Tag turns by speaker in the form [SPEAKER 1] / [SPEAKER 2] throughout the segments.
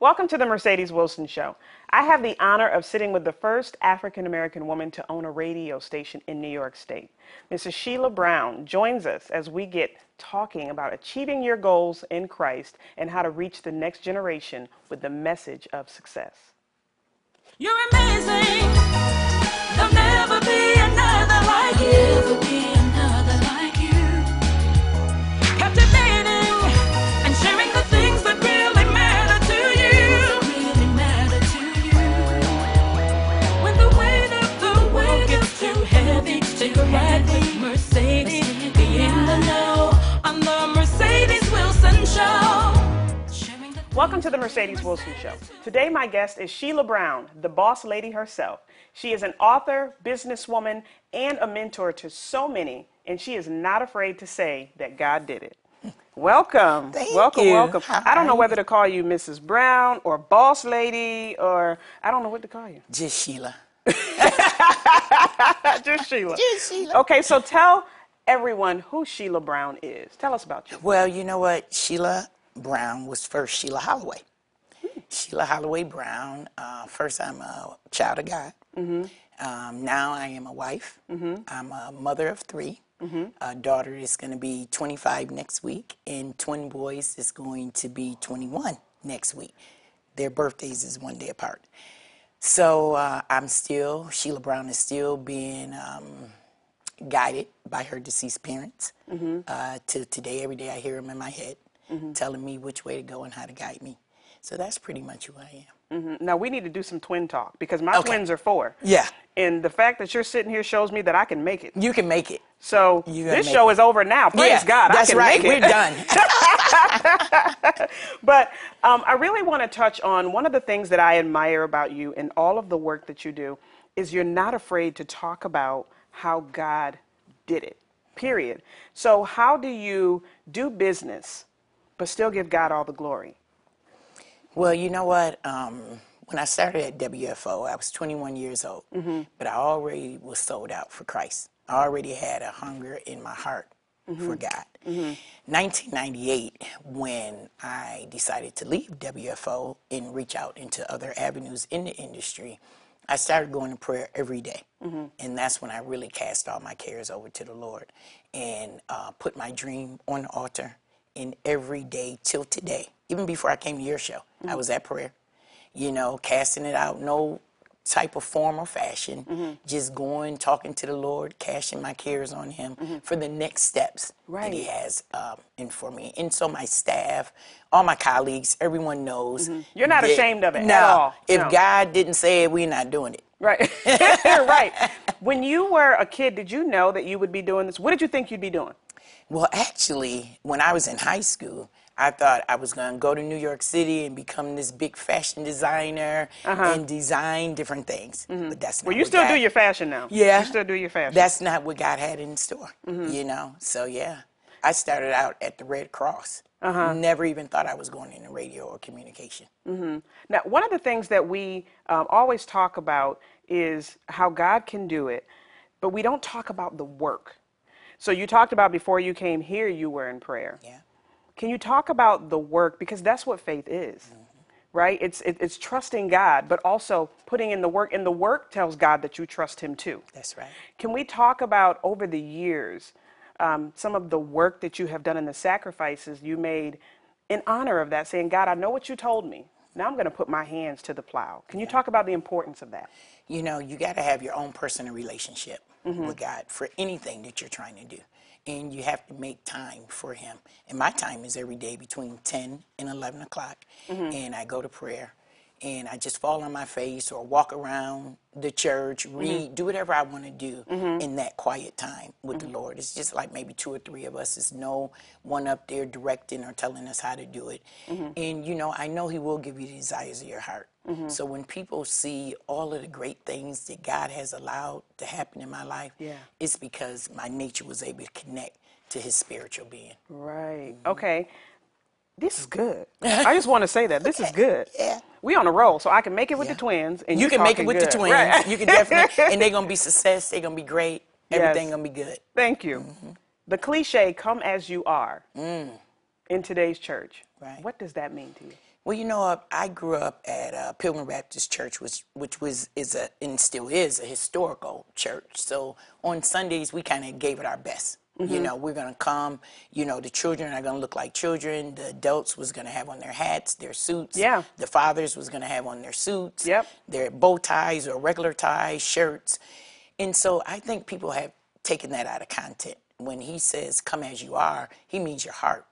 [SPEAKER 1] Welcome to the Mercedes Wilson Show. I have the honor of sitting with the first African American woman to own a radio station in New York State. Mrs. Sheila Brown joins us as we get talking about achieving your goals in Christ and how to reach the next generation with the message of success.
[SPEAKER 2] You're amazing. There'll never be another like you.
[SPEAKER 1] Welcome to the Mercedes Wilson Show. Today, my guest is Sheila Brown, the boss lady herself. She is an author, businesswoman, and a mentor to so many, and she is not afraid to say that God did it. Welcome.
[SPEAKER 3] Thank
[SPEAKER 1] welcome,
[SPEAKER 3] you.
[SPEAKER 1] welcome. I don't know whether to call you Mrs. Brown or boss lady or I don't know what to call you.
[SPEAKER 3] Just Sheila.
[SPEAKER 1] Just Sheila.
[SPEAKER 3] Just Sheila.
[SPEAKER 1] Okay, so tell everyone who Sheila Brown is. Tell us about you.
[SPEAKER 3] Well, you know what? Sheila Brown was first Sheila Holloway. Sheila Holloway Brown. Uh, first, I'm a child of God. Um, now I am a wife. I'm a mother of 3 A daughter is going to be 25 next week, and twin boys is going to be 21 next week. Their birthdays is one day apart. So uh, I'm still, Sheila Brown is still being um, guided by her deceased parents. Uh, to today, every day I hear them in my head telling me which way to go and how to guide me. So that's pretty much who I am.
[SPEAKER 1] Now we need to do some twin talk because my
[SPEAKER 3] Okay.
[SPEAKER 1] twins are four.
[SPEAKER 3] Yeah.
[SPEAKER 1] And the fact that you're sitting here shows me that I can make it.
[SPEAKER 3] You can make it.
[SPEAKER 1] So this show
[SPEAKER 3] it.
[SPEAKER 1] is over now. Praise
[SPEAKER 3] yeah,
[SPEAKER 1] God.
[SPEAKER 3] That's
[SPEAKER 1] I can
[SPEAKER 3] right.
[SPEAKER 1] Make it.
[SPEAKER 3] We're done.
[SPEAKER 1] But um, I really want to touch on one of the things that I admire about you and all of the work that you do is you're not afraid to talk about how God did it. Period. So how do you do business but still give God all the glory?
[SPEAKER 3] Well, you know what? Um, when I started at WUFO, I was 21 years old, but I already was sold out for Christ. I already had a hunger in my heart for God. 1998, when I decided to leave WUFO and reach out into other avenues in the industry, I started going to prayer every day. And that's when I really cast all my cares over to the Lord and uh, put my dream on the altar. And every day till today, even before I came to your show, I mm-hmm. was at prayer, you know, casting it out, no type of form or fashion, mm-hmm. just going, talking to the Lord, casting my cares on Him mm-hmm. for the next steps that He has um, in for me. And so my staff, all my colleagues, everyone knows.
[SPEAKER 1] You're not
[SPEAKER 3] that-
[SPEAKER 1] ashamed of it at all.
[SPEAKER 3] If
[SPEAKER 1] No.
[SPEAKER 3] God didn't say it, we're not doing it.
[SPEAKER 1] Right. right. When you were a kid, did you know that you would be doing this? What did you think you'd be doing?
[SPEAKER 3] Well, actually, when I was in high school, I thought I was going to go to New York City and become this big fashion designer and design different things. But that's not
[SPEAKER 1] Uh-huh. Well, you still
[SPEAKER 3] God-
[SPEAKER 1] do your fashion now.
[SPEAKER 3] Yeah.
[SPEAKER 1] You still do your fashion.
[SPEAKER 3] That's not what God had in store,
[SPEAKER 1] Mm-hmm.
[SPEAKER 3] you know? So, yeah, I started out at the Red Cross.
[SPEAKER 1] Uh-huh.
[SPEAKER 3] Never even thought I was going into radio or communication.
[SPEAKER 1] Now, one of the things that we um, always talk about is how God can do it, but we don't talk about the work. So you talked about before you came here, you were in prayer.
[SPEAKER 3] Yeah.
[SPEAKER 1] Can you talk about the work because that's what faith is, right? It's it, it's trusting God, but also putting in the work. And the work tells God that you trust Him too.
[SPEAKER 3] That's right.
[SPEAKER 1] Can we talk about over the years um, some of the work that you have done and the sacrifices you made in honor of that, saying, God, I know what you told me. Now I'm going to put my hands to the plow. Can you talk about the importance of that?
[SPEAKER 3] you know, you got to have your own personal relationship
[SPEAKER 1] Mm-hmm.
[SPEAKER 3] with God for anything that you're trying to do. And you have to make time for Him. And my time is every day between 10 and 11 o'clock.
[SPEAKER 1] Mm-hmm.
[SPEAKER 3] And I go to prayer and I just fall on my face or walk around the church,
[SPEAKER 1] Mm-hmm.
[SPEAKER 3] read, do whatever I want to do in that quiet time with the Lord. It's just like maybe two or three of us. There's no one up there directing or telling us how to do it.
[SPEAKER 1] Mm-hmm.
[SPEAKER 3] And, you know, I know He will give you the desires of your heart. So when people see all of the great things that God has allowed to happen in my life,
[SPEAKER 1] Yeah.
[SPEAKER 3] it's because my nature was able to connect to His spiritual being.
[SPEAKER 1] Right. Okay. This is good. I just want to say that this is good.
[SPEAKER 3] Yeah.
[SPEAKER 1] We on a roll, so I can make it with
[SPEAKER 3] Yeah.
[SPEAKER 1] the twins, and
[SPEAKER 3] You can make it with the twins.
[SPEAKER 1] Right.
[SPEAKER 3] You can definitely, and they're gonna be success. They're gonna be great.
[SPEAKER 1] Yes.
[SPEAKER 3] Everything gonna be good.
[SPEAKER 1] Thank you. The cliche "come as you are" in today's church.
[SPEAKER 3] Right.
[SPEAKER 1] What does that mean to you?
[SPEAKER 3] Well, you know, I grew up at uh, Pilgrim Baptist Church, which which was is a and still is a historical church. So on Sundays we kind of gave it our best.
[SPEAKER 1] Mm-hmm.
[SPEAKER 3] You know, we're gonna come. You know, the children are gonna look like children. The adults was gonna have on their hats, their suits.
[SPEAKER 1] Yeah.
[SPEAKER 3] The fathers was gonna have on their suits.
[SPEAKER 1] Yep.
[SPEAKER 3] Their bow ties or regular ties, shirts, and so I think people have taken that out of content. When he says "come as you are," he means your heart.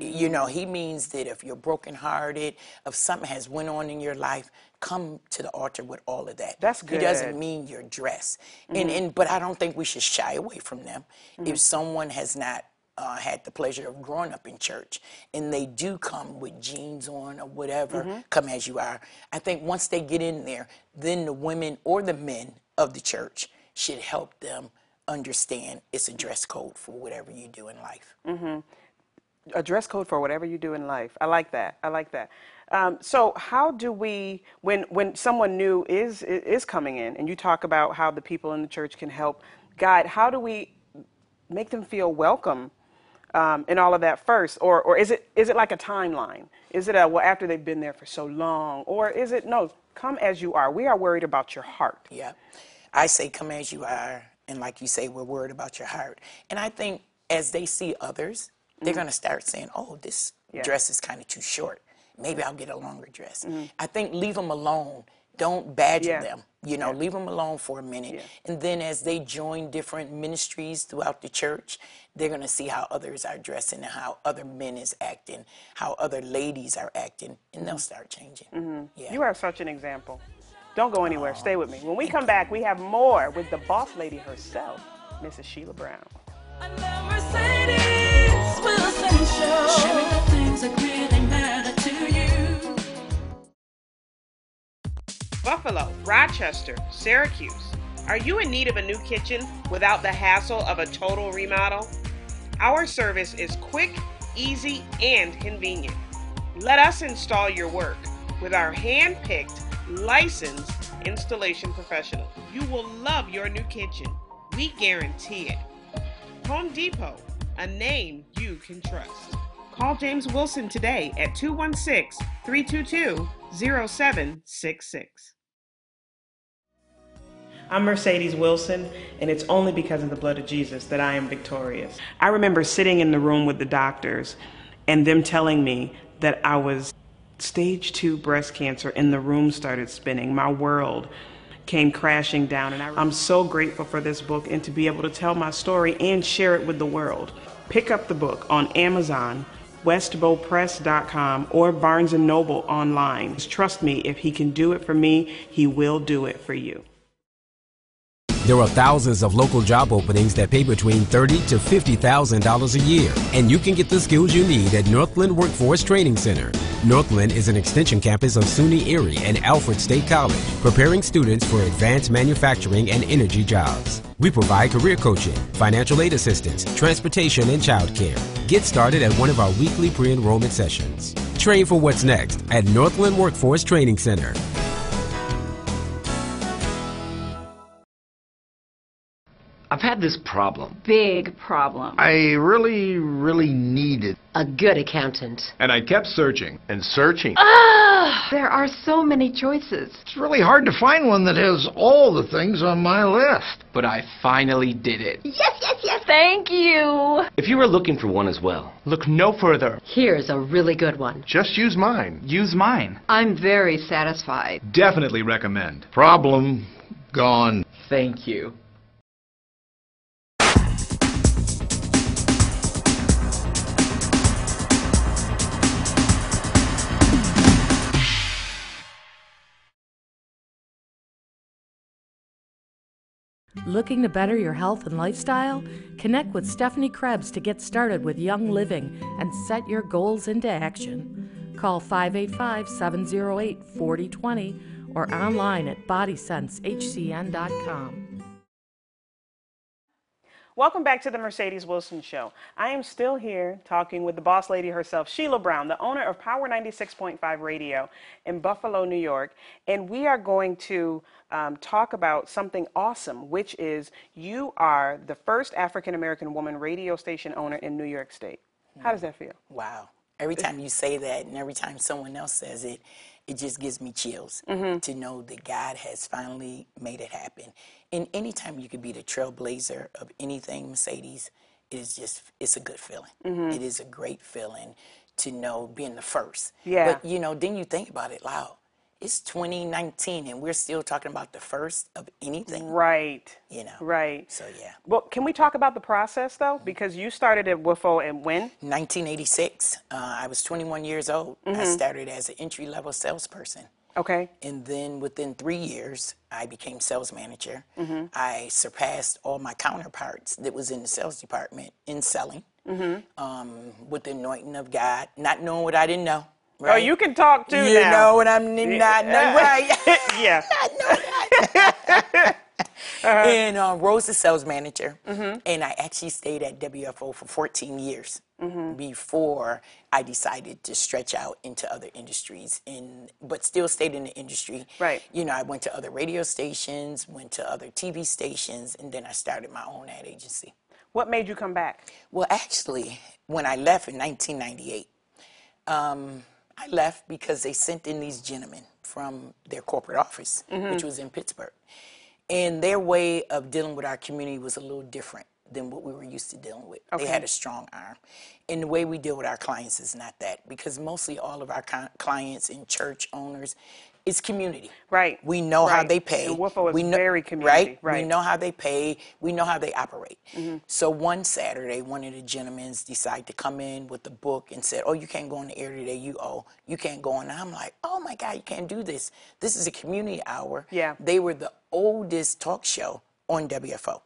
[SPEAKER 3] You know, he means that if you're brokenhearted, if something has went on in your life, come to the altar with all of that.
[SPEAKER 1] That's good.
[SPEAKER 3] He doesn't mean your dress. And mm-hmm. and but I don't think we should shy away from them. If mm-hmm. someone has not uh, had the pleasure of growing up in church and they do come with jeans on or whatever, mm-hmm. come as you are. I think once they get in there, then the women or the men of the church should help them understand it's a dress code for whatever you do in life.
[SPEAKER 1] A dress code for whatever you do in life. I like that. I like that. Um, so, how do we, when when someone new is is coming in, and you talk about how the people in the church can help guide, how do we make them feel welcome um, and all of that first, or or is it is it like a timeline? Is it a well after they've been there for so long, or is it no? Come as you are. We are worried about your heart.
[SPEAKER 3] Yeah. I say, come as you are. And like you say, we're worried about your heart. And I think as they see others, they're mm-hmm. going to start saying, oh, this
[SPEAKER 1] Yeah.
[SPEAKER 3] dress is kind of too short. Maybe I'll get a longer dress. Mm-hmm. I think leave them alone. Don't badger
[SPEAKER 1] Yeah.
[SPEAKER 3] them. You know, leave them alone for a minute.
[SPEAKER 1] Yeah.
[SPEAKER 3] And then as they join different ministries throughout the church, they're going to see how others are dressing and how other men is acting, how other ladies are acting, and they'll mm-hmm. start changing. Yeah.
[SPEAKER 1] You are such an example. Don't go anywhere. Stay with me. When we come back, we have more with the boss lady herself, Mrs. Sheila Brown. Buffalo, Rochester, Syracuse. Are you in need of a new kitchen without the hassle of a total remodel? Our service is quick, easy, and convenient. Let us install your work with our hand picked, licensed installation professionals. You will love your new kitchen. We guarantee it. Home Depot, a name you can trust. Call James Wilson today at 216 322 0766. I'm Mercedes Wilson, and it's only because of the blood of Jesus that I am victorious. I remember sitting in the room with the doctors and them telling me that I was stage two breast cancer, and the room started spinning. My world came crashing down, and I'm so grateful for this book and to be able to tell my story and share it with the world. Pick up the book on Amazon. WestbowPress.com or Barnes & Noble online. Trust me, if he can do it for me, he will do it for you.
[SPEAKER 4] There are thousands of local job openings that pay between thirty to fifty thousand dollars a year, and you can get the skills you need at Northland Workforce Training Center. Northland is an extension campus of SUNY Erie and Alfred State College, preparing students for advanced manufacturing and energy jobs. We provide career coaching, financial aid assistance, transportation, and childcare. Get started at one of our weekly pre-enrollment sessions. Train for what's next at Northland Workforce Training Center.
[SPEAKER 5] I've had this problem.
[SPEAKER 6] big problem.
[SPEAKER 7] I really, really needed.
[SPEAKER 8] A good accountant.
[SPEAKER 7] And I kept searching and searching.
[SPEAKER 6] Ah, There are so many choices.
[SPEAKER 7] It's really hard to find one that has all the things on my list.
[SPEAKER 5] But I finally did it.
[SPEAKER 6] Yes, yes, yes. Thank you.
[SPEAKER 5] If you are looking for one as well, look no further.
[SPEAKER 8] Here's a really good one.
[SPEAKER 7] Just use mine.
[SPEAKER 9] Use mine.
[SPEAKER 6] I'm very satisfied.
[SPEAKER 9] Definitely recommend.
[SPEAKER 7] Problem gone.
[SPEAKER 5] Thank you.
[SPEAKER 10] Looking to better your health and lifestyle? Connect with Stephanie Krebs to get started with Young Living and set your goals into action. Call 585 708 4020 or online at bodysensehcn.com.
[SPEAKER 1] Welcome back to the Mercedes Wilson Show. I am still here talking with the boss lady herself, Sheila Brown, the owner of Power 96.5 Radio in Buffalo, New York. And we are going to um, talk about something awesome, which is you are the first African American woman radio station owner in New York State. How does that feel?
[SPEAKER 3] Wow. Every time you say that, and every time someone else says it, it just gives me chills mm-hmm. to know that God has finally made it happen. And anytime you could be the trailblazer of anything, Mercedes, it is just it's a good feeling. Mm-hmm. It is a great feeling to know being the first.
[SPEAKER 1] Yeah.
[SPEAKER 3] But you know, then you think about it loud. It's 2019 and we're still talking about the first of anything.
[SPEAKER 1] Right.
[SPEAKER 3] You know.
[SPEAKER 1] Right.
[SPEAKER 3] So yeah.
[SPEAKER 1] Well, can we talk about the process though? Because you started at WUFO and when?
[SPEAKER 3] 1986. Uh, I was 21 years old. I
[SPEAKER 1] Mm-hmm.
[SPEAKER 3] started as an entry level salesperson.
[SPEAKER 1] Okay.
[SPEAKER 3] And then within three years, I became sales manager.
[SPEAKER 1] Mm-hmm.
[SPEAKER 3] I surpassed all my counterparts that was in the sales department in selling
[SPEAKER 1] Mm-hmm.
[SPEAKER 3] um, with the anointing of God, not knowing what I didn't know.
[SPEAKER 1] Oh, you can talk too
[SPEAKER 3] You
[SPEAKER 1] now.
[SPEAKER 3] know what I'm not right?
[SPEAKER 1] yeah.
[SPEAKER 3] I.
[SPEAKER 1] Uh-huh.
[SPEAKER 3] And uh, Rose, the sales manager,
[SPEAKER 1] Mm-hmm.
[SPEAKER 3] and I actually stayed at WUFO for 14 years
[SPEAKER 1] Mm-hmm.
[SPEAKER 3] before I decided to stretch out into other industries, and but still stayed in the industry.
[SPEAKER 1] Right.
[SPEAKER 3] You know, I went to other radio stations, went to other TV stations, and then I started my own ad agency.
[SPEAKER 1] What made you come back?
[SPEAKER 3] Well, actually, when I left in 1998, um, I left because they sent in these gentlemen from their corporate office, mm-hmm. which was in Pittsburgh. And their way of dealing with our community was a little different than what we were used to dealing with. They had a strong arm. And the way we deal with our clients is not that, because mostly all of our clients and church owners is community.
[SPEAKER 1] Right,
[SPEAKER 3] We know how they pay.
[SPEAKER 1] And WUFO is
[SPEAKER 3] we know,
[SPEAKER 1] very community,
[SPEAKER 3] Right?
[SPEAKER 1] right.
[SPEAKER 3] We know how they pay. We know how they operate.
[SPEAKER 1] Mm-hmm.
[SPEAKER 3] So one Saturday, one of the gentlemen decided to come in with the book and said, "Oh, you can't go on the air today. You owe. You can't go on." And I'm like, "Oh my God, you can't do this. This is a community hour."
[SPEAKER 1] Yeah.
[SPEAKER 3] They were the oldest talk show on WUFO.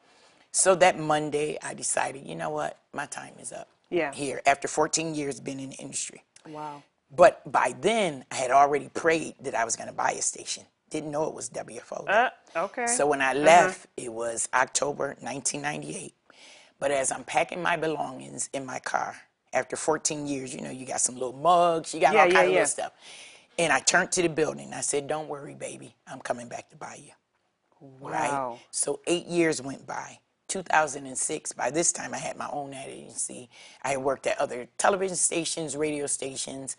[SPEAKER 3] So that Monday, I decided, you know what, my time is up.
[SPEAKER 1] Yeah.
[SPEAKER 3] Here, after 14 years being in the industry.
[SPEAKER 1] Wow.
[SPEAKER 3] But by then, I had already prayed that I was going to buy a station. Didn't know it was WUFO.
[SPEAKER 1] Uh, okay.
[SPEAKER 3] So when I left, it was October 1998. But as I'm packing my belongings in my car, after 14 years, you know, you got some little mugs, you got
[SPEAKER 1] Yeah,
[SPEAKER 3] all
[SPEAKER 1] yeah,
[SPEAKER 3] kind of
[SPEAKER 1] yeah.
[SPEAKER 3] little stuff. And I turned to the building. I said, "Don't worry, baby. I'm coming back to buy you."
[SPEAKER 1] Wow.
[SPEAKER 3] Right. So eight years went by. 2006. By this time, I had my own ad agency. I had worked at other television stations, radio stations.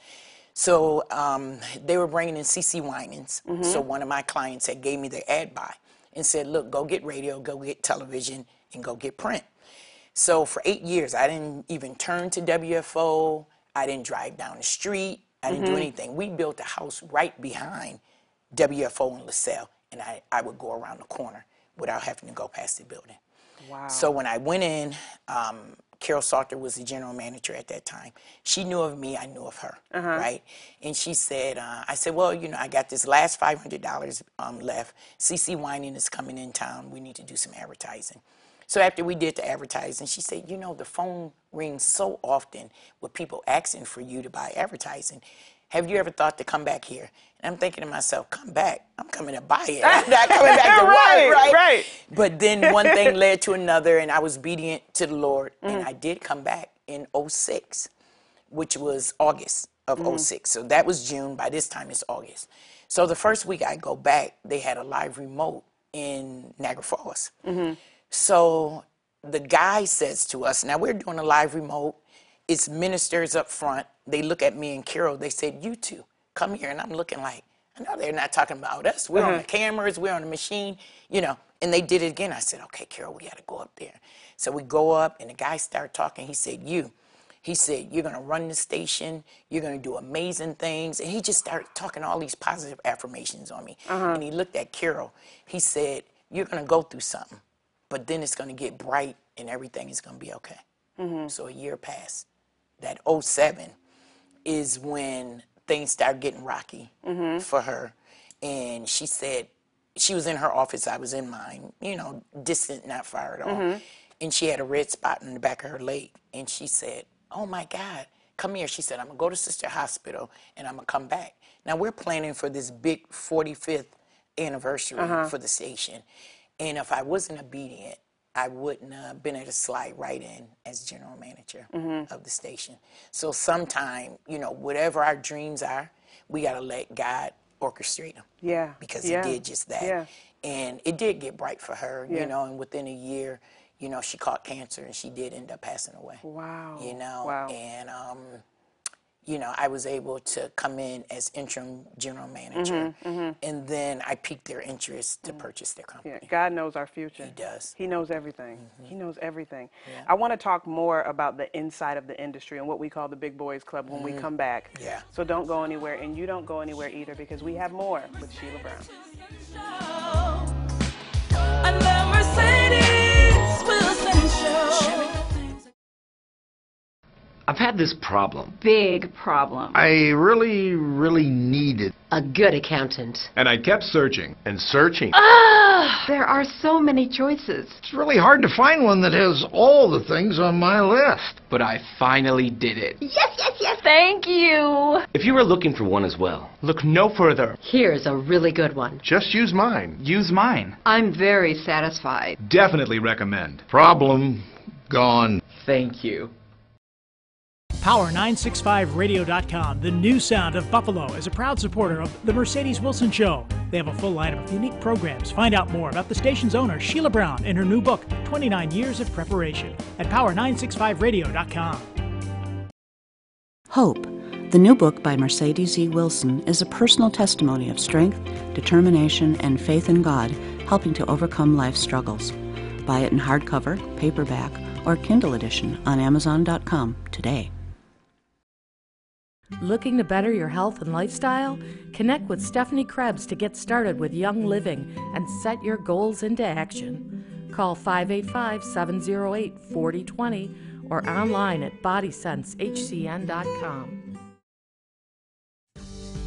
[SPEAKER 3] So um, they were bringing in CeCe Winans. So one of my clients had gave me the ad buy and said, "Look, go get radio, go get television, and go get print." So for eight years, I didn't even turn to WUFO. I didn't drive down the street. I didn't do anything. We built a house right behind WUFO in LaSalle, and I, I would go around the corner without having to go past the building.
[SPEAKER 1] Wow.
[SPEAKER 3] So when I went in, um, Carol Salter was the general manager at that time. She knew of me, I knew of her, right? And she said, uh, I said, well, you know, I got this last $500 um, left. CeCe Winans is coming in town. We need to do some advertising. So after we did the advertising, she said, you know, the phone rings so often with people asking for you to buy advertising. Have you ever thought to come back here? And I'm thinking to myself, come back. I'm coming to buy it. I'm not coming back to
[SPEAKER 1] Right,
[SPEAKER 3] work, right?
[SPEAKER 1] right.
[SPEAKER 3] But then one thing led to another, and I was obedient to the Lord, and mm. I did come back in 06, which was August of mm. 06. So that was June. By this time, it's August. So the first week I go back, they had a live remote in Niagara Falls. Mm-hmm. So the guy says to us, now we're doing a live remote. It's ministers up front. They look at me and Carol. They said, you two, come here. And I'm looking like, I know they're not talking about oh, us. We're on uh-huh. the cameras. We're on the machine, you know. And they did it again. I said, okay, Carol, we got to go up there. So we go up, and the guy started talking. He said, you. He said, you're going to run the station. You're going to do amazing things. And he just started talking all these positive affirmations on me. Uh-huh. And he looked at Carol. He said, you're going to go through something but then it's going to get bright and everything is going to be okay. Mm-hmm. So a year passed. That 07 is when things started getting rocky mm-hmm. for her. And she said, she was in her office, I was in mine, you know, distant, not far at all. Mm-hmm. And she had a red spot in the back of her leg. And she said, Oh my God, come here. She said, I'm going to go to Sister Hospital and I'm going to come back. Now we're planning for this big 45th anniversary uh-huh. for the station. And if I wasn't obedient, I wouldn't have been able to slide right in as general manager of the station. So sometime, you know, whatever our dreams are, we got to let God orchestrate them.
[SPEAKER 1] Yeah,
[SPEAKER 3] Because
[SPEAKER 1] yeah,
[SPEAKER 3] he did just that.
[SPEAKER 1] yeah.
[SPEAKER 3] And it did get bright for her,
[SPEAKER 1] Yeah.
[SPEAKER 3] you know, and within a year, you know, she caught cancer and she did end up passing away.
[SPEAKER 1] Wow.
[SPEAKER 3] You know,
[SPEAKER 1] Wow.
[SPEAKER 3] and um, you know, I was able to come in as interim general manager, mm-hmm, mm-hmm. and then I piqued their interest to purchase their company.
[SPEAKER 1] Yeah, God knows our future.
[SPEAKER 3] He does.
[SPEAKER 1] He knows everything. Mm-hmm. He knows everything. I want to talk more about the inside of the industry and what we call the Big Boys Club when we come back.
[SPEAKER 3] Yeah.
[SPEAKER 1] So don't go anywhere, and you don't go anywhere either because we have more with Sheila Brown.
[SPEAKER 5] I've had this problem.
[SPEAKER 6] Big problem.
[SPEAKER 7] I really, really needed.
[SPEAKER 8] A good accountant.
[SPEAKER 9] And I kept searching.
[SPEAKER 7] And searching.
[SPEAKER 6] There are so many choices.
[SPEAKER 7] It's really hard to find one that has all the things on my list.
[SPEAKER 5] But I finally did it.
[SPEAKER 6] Yes, yes, yes. Thank you.
[SPEAKER 5] If you are looking for one as well,
[SPEAKER 9] Look no further.
[SPEAKER 8] Here's a really good one.
[SPEAKER 7] Just use mine.
[SPEAKER 9] Use mine.
[SPEAKER 6] I'm very satisfied.
[SPEAKER 9] Definitely recommend.
[SPEAKER 7] Problem gone.
[SPEAKER 5] thank you.
[SPEAKER 11] Power965radio.com, the new sound of Buffalo, is a proud supporter of The Mercedes Wilson Show. They have a full lineup of unique programs. Find out more about the station's owner, Sheila Brown, and her new book, 29 Years of Preparation, at Power965radio.com.
[SPEAKER 12] Hope, the new book by Mercedes E. Wilson, is a personal testimony of strength, determination, and faith in God, helping to overcome life's struggles. Buy it in hardcover, paperback, or Kindle edition on Amazon.com today.
[SPEAKER 10] Looking to better your health and lifestyle? Connect with Stephanie Krebs to get started with Young Living and set your goals into action. Call 585 708 4020 or online at bodysensehcn.com.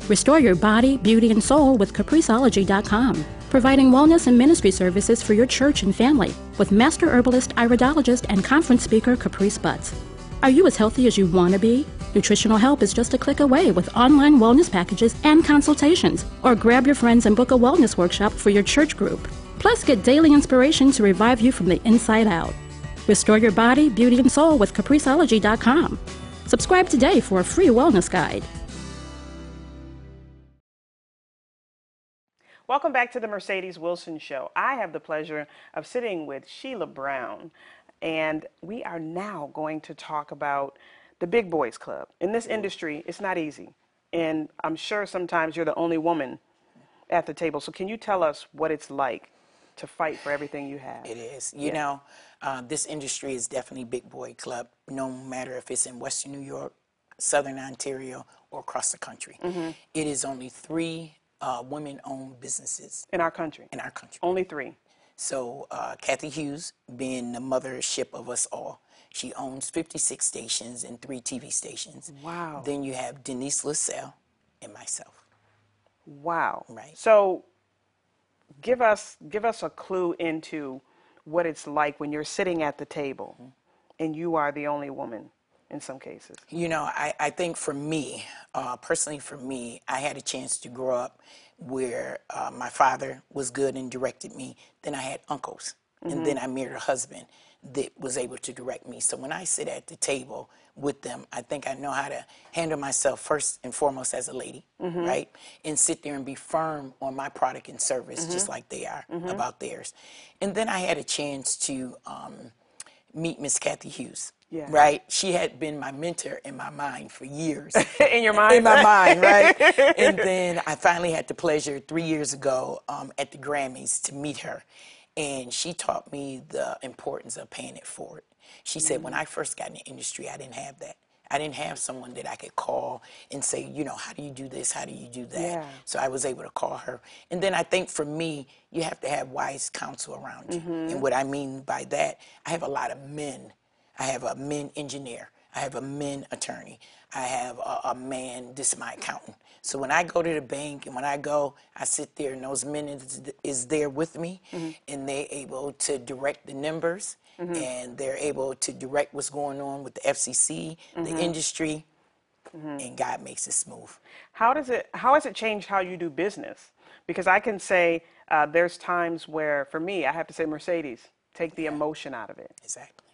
[SPEAKER 13] Restore your body, beauty, and soul with Capriceology.com, providing wellness and ministry services for your church and family with master herbalist, iridologist, and conference speaker Caprice Butts. Are you as healthy as you want to be? Nutritional help is just a click away with online wellness packages and consultations. Or grab your friends and book a wellness workshop for your church group. Plus, get daily inspiration to revive you from the inside out. Restore your body, beauty, and soul with Capriceology.com. Subscribe today for a free wellness guide.
[SPEAKER 1] Welcome back to the Mercedes Wilson Show. I have the pleasure of sitting with Sheila Brown, and we are now going to talk about the Big Boys Club. In this industry, it's not easy, and I'm sure sometimes you're the only woman at the table. So, can you tell us what it's like to fight for everything you have?
[SPEAKER 3] It is. You
[SPEAKER 1] Yeah.
[SPEAKER 3] know, uh, this industry is definitely big boy club, no matter if it's in Western New York, Southern Ontario, or across the country.
[SPEAKER 1] Mm-hmm.
[SPEAKER 3] It is only three uh, women-owned businesses
[SPEAKER 1] In our country,
[SPEAKER 3] in our country.
[SPEAKER 1] only three.
[SPEAKER 3] So uh, Cathy Hughes, being the mothership of us all, she owns 56 stations and three TV stations.
[SPEAKER 1] Wow.
[SPEAKER 3] Then you have Denise LaSalle and myself.
[SPEAKER 1] Wow.
[SPEAKER 3] Right.
[SPEAKER 1] So give us give us a clue into what it's like when you're sitting at the table and you are the only woman in some cases.
[SPEAKER 3] You know, I, I think for me, uh, personally for me, I had a chance to grow up where uh, my father was good and directed me. Then I had uncles. And then I married a husband that was able to direct me. So when I sit at the table with them, I think I know how to handle myself first and foremost as a lady, right? And sit there and be firm on my product and service, just like they are about theirs. And then I had a chance to um, meet Miss Cathy Hughes.
[SPEAKER 1] Yeah.
[SPEAKER 3] Right? She had been my mentor in my mind for years.
[SPEAKER 1] in your mind?
[SPEAKER 3] in my mind, right? and then I finally had the pleasure three years ago um, at the Grammys to meet her. And she taught me the importance of paying it forward. She said, when I first got in the industry, I didn't have that. I didn't have someone that I could call and say, you know, how do you do this? How do you do that?
[SPEAKER 1] Yeah.
[SPEAKER 3] So I was able to call her. And then I think for me, you have to have wise counsel around you. And what I mean by that, I have a lot of men. I have a men engineer. I have a men attorney. I have a, a man, this is my accountant. So when I go to the bank and when I go, I sit there and those men is, is there with me mm-hmm. and they're able to direct the numbers mm-hmm. and they're able to direct what's going on with the FCC, the mm-hmm. industry, and God makes it smooth.
[SPEAKER 1] How does it how has it changed how you do business? Because I can say uh, there's times where for me I have to say Mercedes, take the emotion out of it.
[SPEAKER 3] Exactly.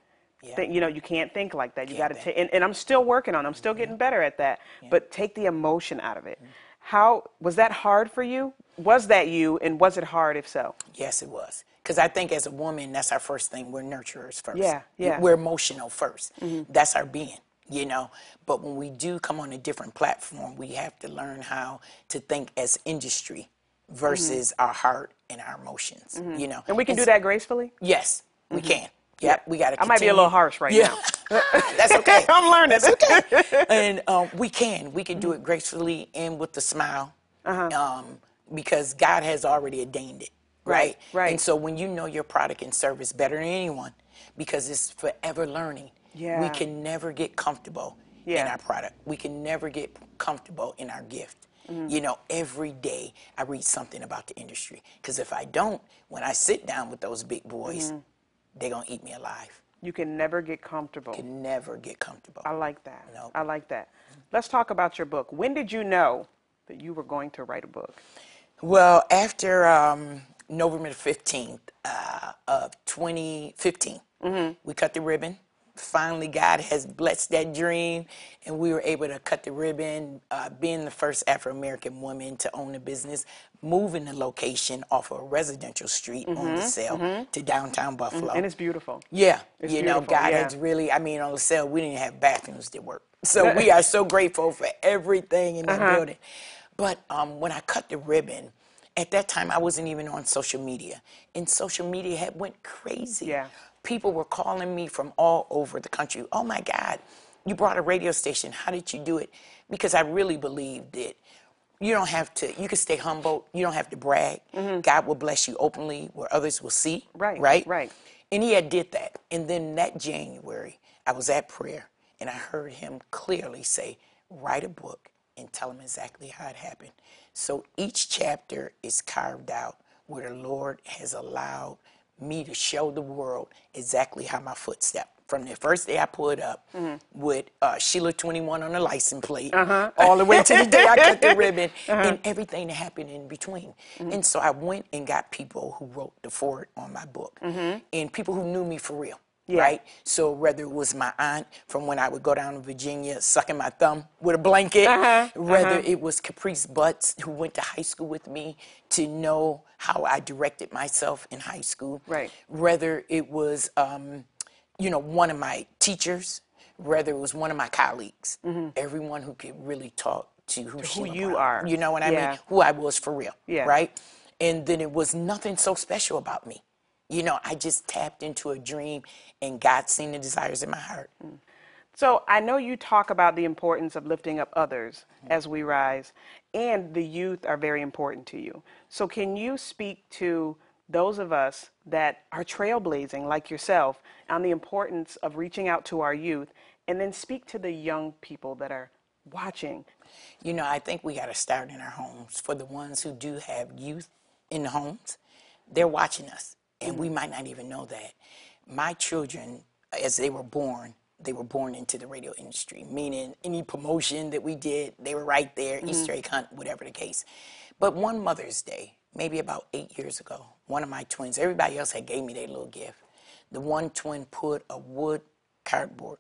[SPEAKER 3] Yeah.
[SPEAKER 1] Think, you know, you can't think like that. You got to take, and, and I'm still working on. it. I'm still getting better at that. But take the emotion out of it. How was that hard for you? Was that you, and was it hard if so?
[SPEAKER 3] Yes, it was. Because I think as a woman, that's our first thing. We're nurturers first.
[SPEAKER 1] Yeah, yeah.
[SPEAKER 3] We're emotional 1st That's our being. you know. But when we do come on a different platform, we have to learn how to think as industry versus our heart and our emotions,
[SPEAKER 1] Mhm.
[SPEAKER 3] you know.
[SPEAKER 1] And we can do
[SPEAKER 3] s-
[SPEAKER 1] that gracefully?
[SPEAKER 3] Yes, we
[SPEAKER 1] Mhm.
[SPEAKER 3] can. Yep, we got to.
[SPEAKER 1] I might be a little harsh right
[SPEAKER 3] yeah.
[SPEAKER 1] now.
[SPEAKER 3] That's okay.
[SPEAKER 1] I'm learning.
[SPEAKER 3] That's okay. and um, we can. We can do it gracefully and with a smile.
[SPEAKER 1] Uh-huh.
[SPEAKER 3] Um, because God has already ordained it.
[SPEAKER 1] Right,
[SPEAKER 3] Right. And so when you know your product and service better than anyone, because it's forever learning.
[SPEAKER 1] Yeah.
[SPEAKER 3] We can never get comfortable in our product. We can never get comfortable in our gift.
[SPEAKER 1] Mm-hmm.
[SPEAKER 3] You know, every day I read something about the industry. Because if I don't, when I sit down with those big boys,
[SPEAKER 1] Mhm.
[SPEAKER 3] They're going to eat me alive.
[SPEAKER 1] You can never get comfortable.
[SPEAKER 3] Can never get comfortable.
[SPEAKER 1] I like that.
[SPEAKER 3] No.
[SPEAKER 1] I like that. Let's talk about your book. When did you know that you were going to write a book?
[SPEAKER 3] Well, after um, November 15th uh, of 2015,
[SPEAKER 1] Mm-hmm.
[SPEAKER 3] we cut the ribbon. Finally, God has blessed that dream, and we were able to cut the ribbon, uh, being the first Afro American woman to own a business, moving the location off of a residential street on
[SPEAKER 1] Mhm,
[SPEAKER 3] LaSalle
[SPEAKER 1] mhm.
[SPEAKER 3] to downtown Buffalo.
[SPEAKER 1] And it's beautiful.
[SPEAKER 3] Yeah,
[SPEAKER 1] It's
[SPEAKER 3] you know, God
[SPEAKER 1] yeah.
[SPEAKER 3] has really. I mean, on LaSalle, we didn't have bathrooms that work, so we are so grateful for everything in that
[SPEAKER 1] Uh-huh.
[SPEAKER 3] building. But um, when I cut the ribbon, at that time I wasn't even on social media, and social media had went crazy.
[SPEAKER 1] Yeah.
[SPEAKER 3] People were calling me from all over the country. Oh my God, you brought a radio station. How did you do it? Because I really believed it. you don't have to. You can stay humble. You don't have to brag. God will bless you openly where others will see.
[SPEAKER 1] Mm-hmm. Right,
[SPEAKER 3] Right.
[SPEAKER 1] right.
[SPEAKER 3] And he had did that. And then that January, I was at prayer and I heard him clearly say, write a book and tell them exactly how it happened. So each chapter is carved out where the Lord has allowed me to show the world exactly how my footstep from the first day I pulled up with uh, Sheila 21 on the license plate,
[SPEAKER 1] Uh-huh.
[SPEAKER 3] all the way to the day I cut the ribbon,
[SPEAKER 1] Uh-huh.
[SPEAKER 3] and everything that happened in between. And so I went and got people who wrote the forward on my book,
[SPEAKER 1] Mhm.
[SPEAKER 3] and people who knew me for real.
[SPEAKER 1] Yeah.
[SPEAKER 3] Right? So whether it was my aunt from when I would go down to Virginia sucking my thumb with a blanket,
[SPEAKER 1] Uh-huh,
[SPEAKER 3] whether
[SPEAKER 1] uh-huh.
[SPEAKER 3] it was Caprice Butts who went to high school with me to know how I directed myself in high school.
[SPEAKER 1] Right.
[SPEAKER 3] Whether it was um, you know, one of my teachers, whether it was one of my colleagues, everyone who could really talk to who,
[SPEAKER 1] Mm-hmm. To who you
[SPEAKER 3] Brown-
[SPEAKER 1] are.
[SPEAKER 3] You know what I
[SPEAKER 1] Yeah.
[SPEAKER 3] mean? Who I was for real.
[SPEAKER 1] Yeah.
[SPEAKER 3] Right? And then it was nothing so special about me. You know, I just tapped into a dream and God seen the desires in my heart. Mm.
[SPEAKER 1] So I know you talk about the importance of lifting up others mm-hmm. as we rise, and the youth are very important to you. So can you speak to those of us that are trailblazing like yourself on the importance of reaching out to our youth, and then speak to the young people that are watching?
[SPEAKER 3] You know, I think we got to start in our homes. For the ones who do have youth in the homes, they're watching us, and we might not even know that. My children, as they were born, they were born into the radio industry, meaning any promotion that we did, they were right there, Easter mm-hmm. egg hunt, whatever the case. But one Mother's Day, maybe about eight years ago, one of my twins, everybody else had gave me their little gift. The one twin put a wood cardboard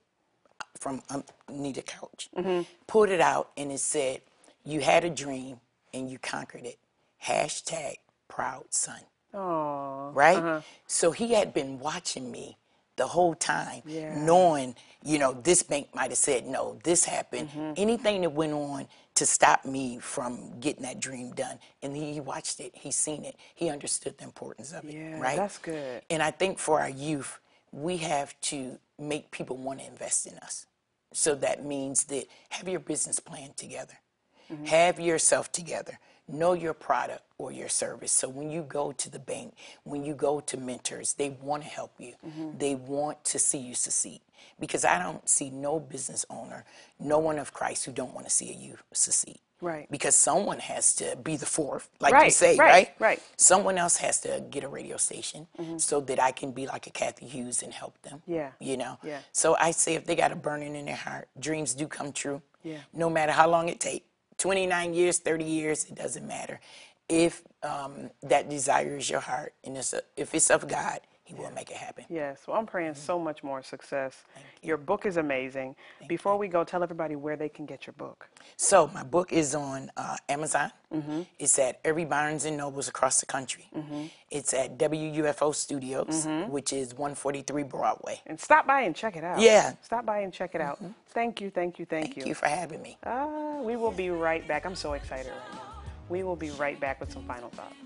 [SPEAKER 3] uh, from um, underneath the couch, mm-hmm. pulled it out, and it said, "You had a dream and you conquered it." Hashtag proud son.
[SPEAKER 1] Oh,
[SPEAKER 3] Right. So he had been watching me the whole time,
[SPEAKER 1] Yeah.
[SPEAKER 3] knowing, you know, this bank might have said no, this happened,
[SPEAKER 1] Mm-hmm.
[SPEAKER 3] anything that went on to stop me from getting that dream done. And he watched it, he seen it, he understood the importance of it.
[SPEAKER 1] Yeah,
[SPEAKER 3] right.
[SPEAKER 1] that's good.
[SPEAKER 3] And I think for our youth, we have to make people want to invest in us. So that means that have your business plan together, have yourself together, know your product or your service. So when you go to the bank, when you go to mentors, they want to help you. Mm-hmm. They want to see you succeed. Because I don't see no business owner, no one of Christ who don't want to see you succeed.
[SPEAKER 1] Right.
[SPEAKER 3] Because someone has to be the fourth, like you say,
[SPEAKER 1] right,
[SPEAKER 3] right?
[SPEAKER 1] right.
[SPEAKER 3] Someone else has to get a radio station mm-hmm. so that I can be like a Cathy Hughes and help them.
[SPEAKER 1] Yeah.
[SPEAKER 3] You know?
[SPEAKER 1] Yeah.
[SPEAKER 3] So I say if they got a burning in their heart, dreams do come true.
[SPEAKER 1] Yeah.
[SPEAKER 3] No matter how long it takes 29 years, 30 years, it doesn't matter. If um, that desire is your heart and it's a, if it's of God, He will make it happen.
[SPEAKER 1] Yes. Well, I'm praying so much more success. Your book is amazing. Before we go, tell everybody where they can get your book.
[SPEAKER 3] So my book is on uh, Amazon.
[SPEAKER 1] Mm-hmm.
[SPEAKER 3] It's at every Barnes and Nobles across the country.
[SPEAKER 1] Mm-hmm.
[SPEAKER 3] It's at WUFO Studios, which is 143 Broadway.
[SPEAKER 1] And stop by and check it out.
[SPEAKER 3] Yeah.
[SPEAKER 1] Stop by and check it out. Thank you, thank you, thank,
[SPEAKER 3] Thank
[SPEAKER 1] you.
[SPEAKER 3] Thank you for having me.
[SPEAKER 1] Ah, we will be right back. I'm so excited right now. We will be right back with some final thoughts.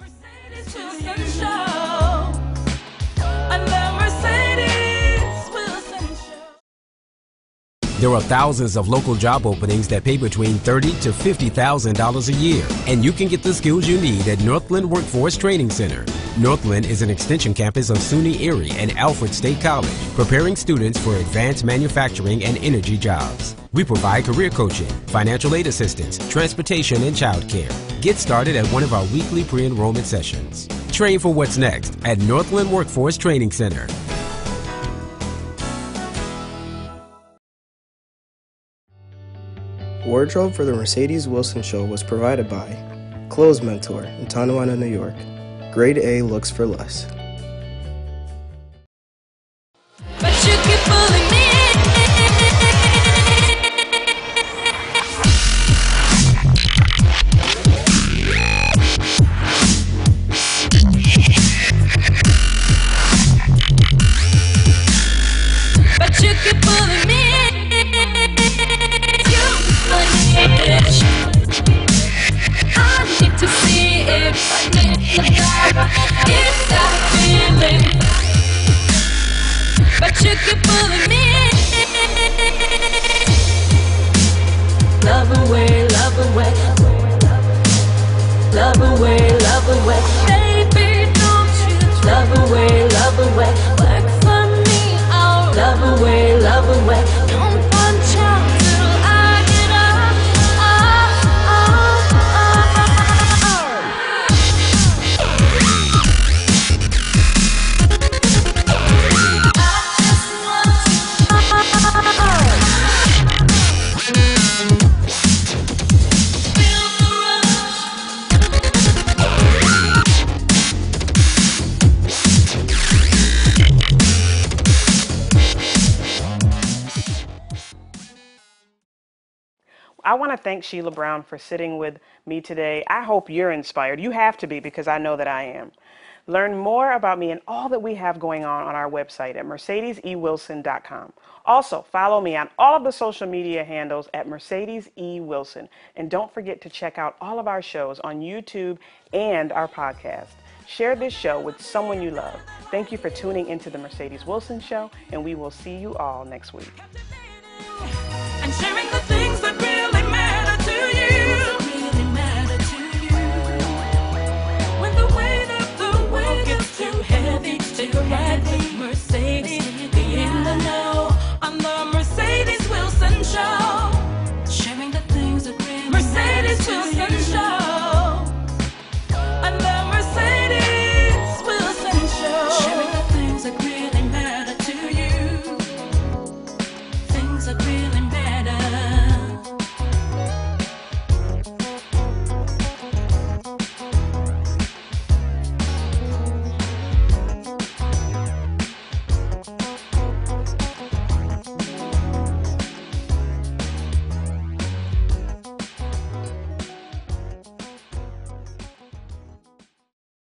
[SPEAKER 4] There are thousands of local job openings that pay between 30 to $50,000 a year, and you can get the skills you need at Northland Workforce Training Center. Northland is an extension campus of SUNY Erie and Alfred State College, preparing students for advanced manufacturing and energy jobs. We provide career coaching, financial aid assistance, transportation, and childcare. Get started at one of our weekly pre-enrollment sessions. Train for what's next at Northland Workforce Training Center.
[SPEAKER 14] Wardrobe for the Mercedes Wilson Show was provided by Clothes Mentor in Tonawanda, New York. Grade A looks for less.
[SPEAKER 1] Thank Sheila Brown for sitting with me today. I hope you're inspired. You have to be because I know that I am. Learn more about me and all that we have going on on our website at mercedesewilson.com. Also, follow me on all of the social media handles at Mercedes E. Wilson. And don't forget to check out all of our shows on YouTube and our podcast. Share this show with someone you love. Thank you for tuning into the Mercedes Wilson Show, and we will see you all next week.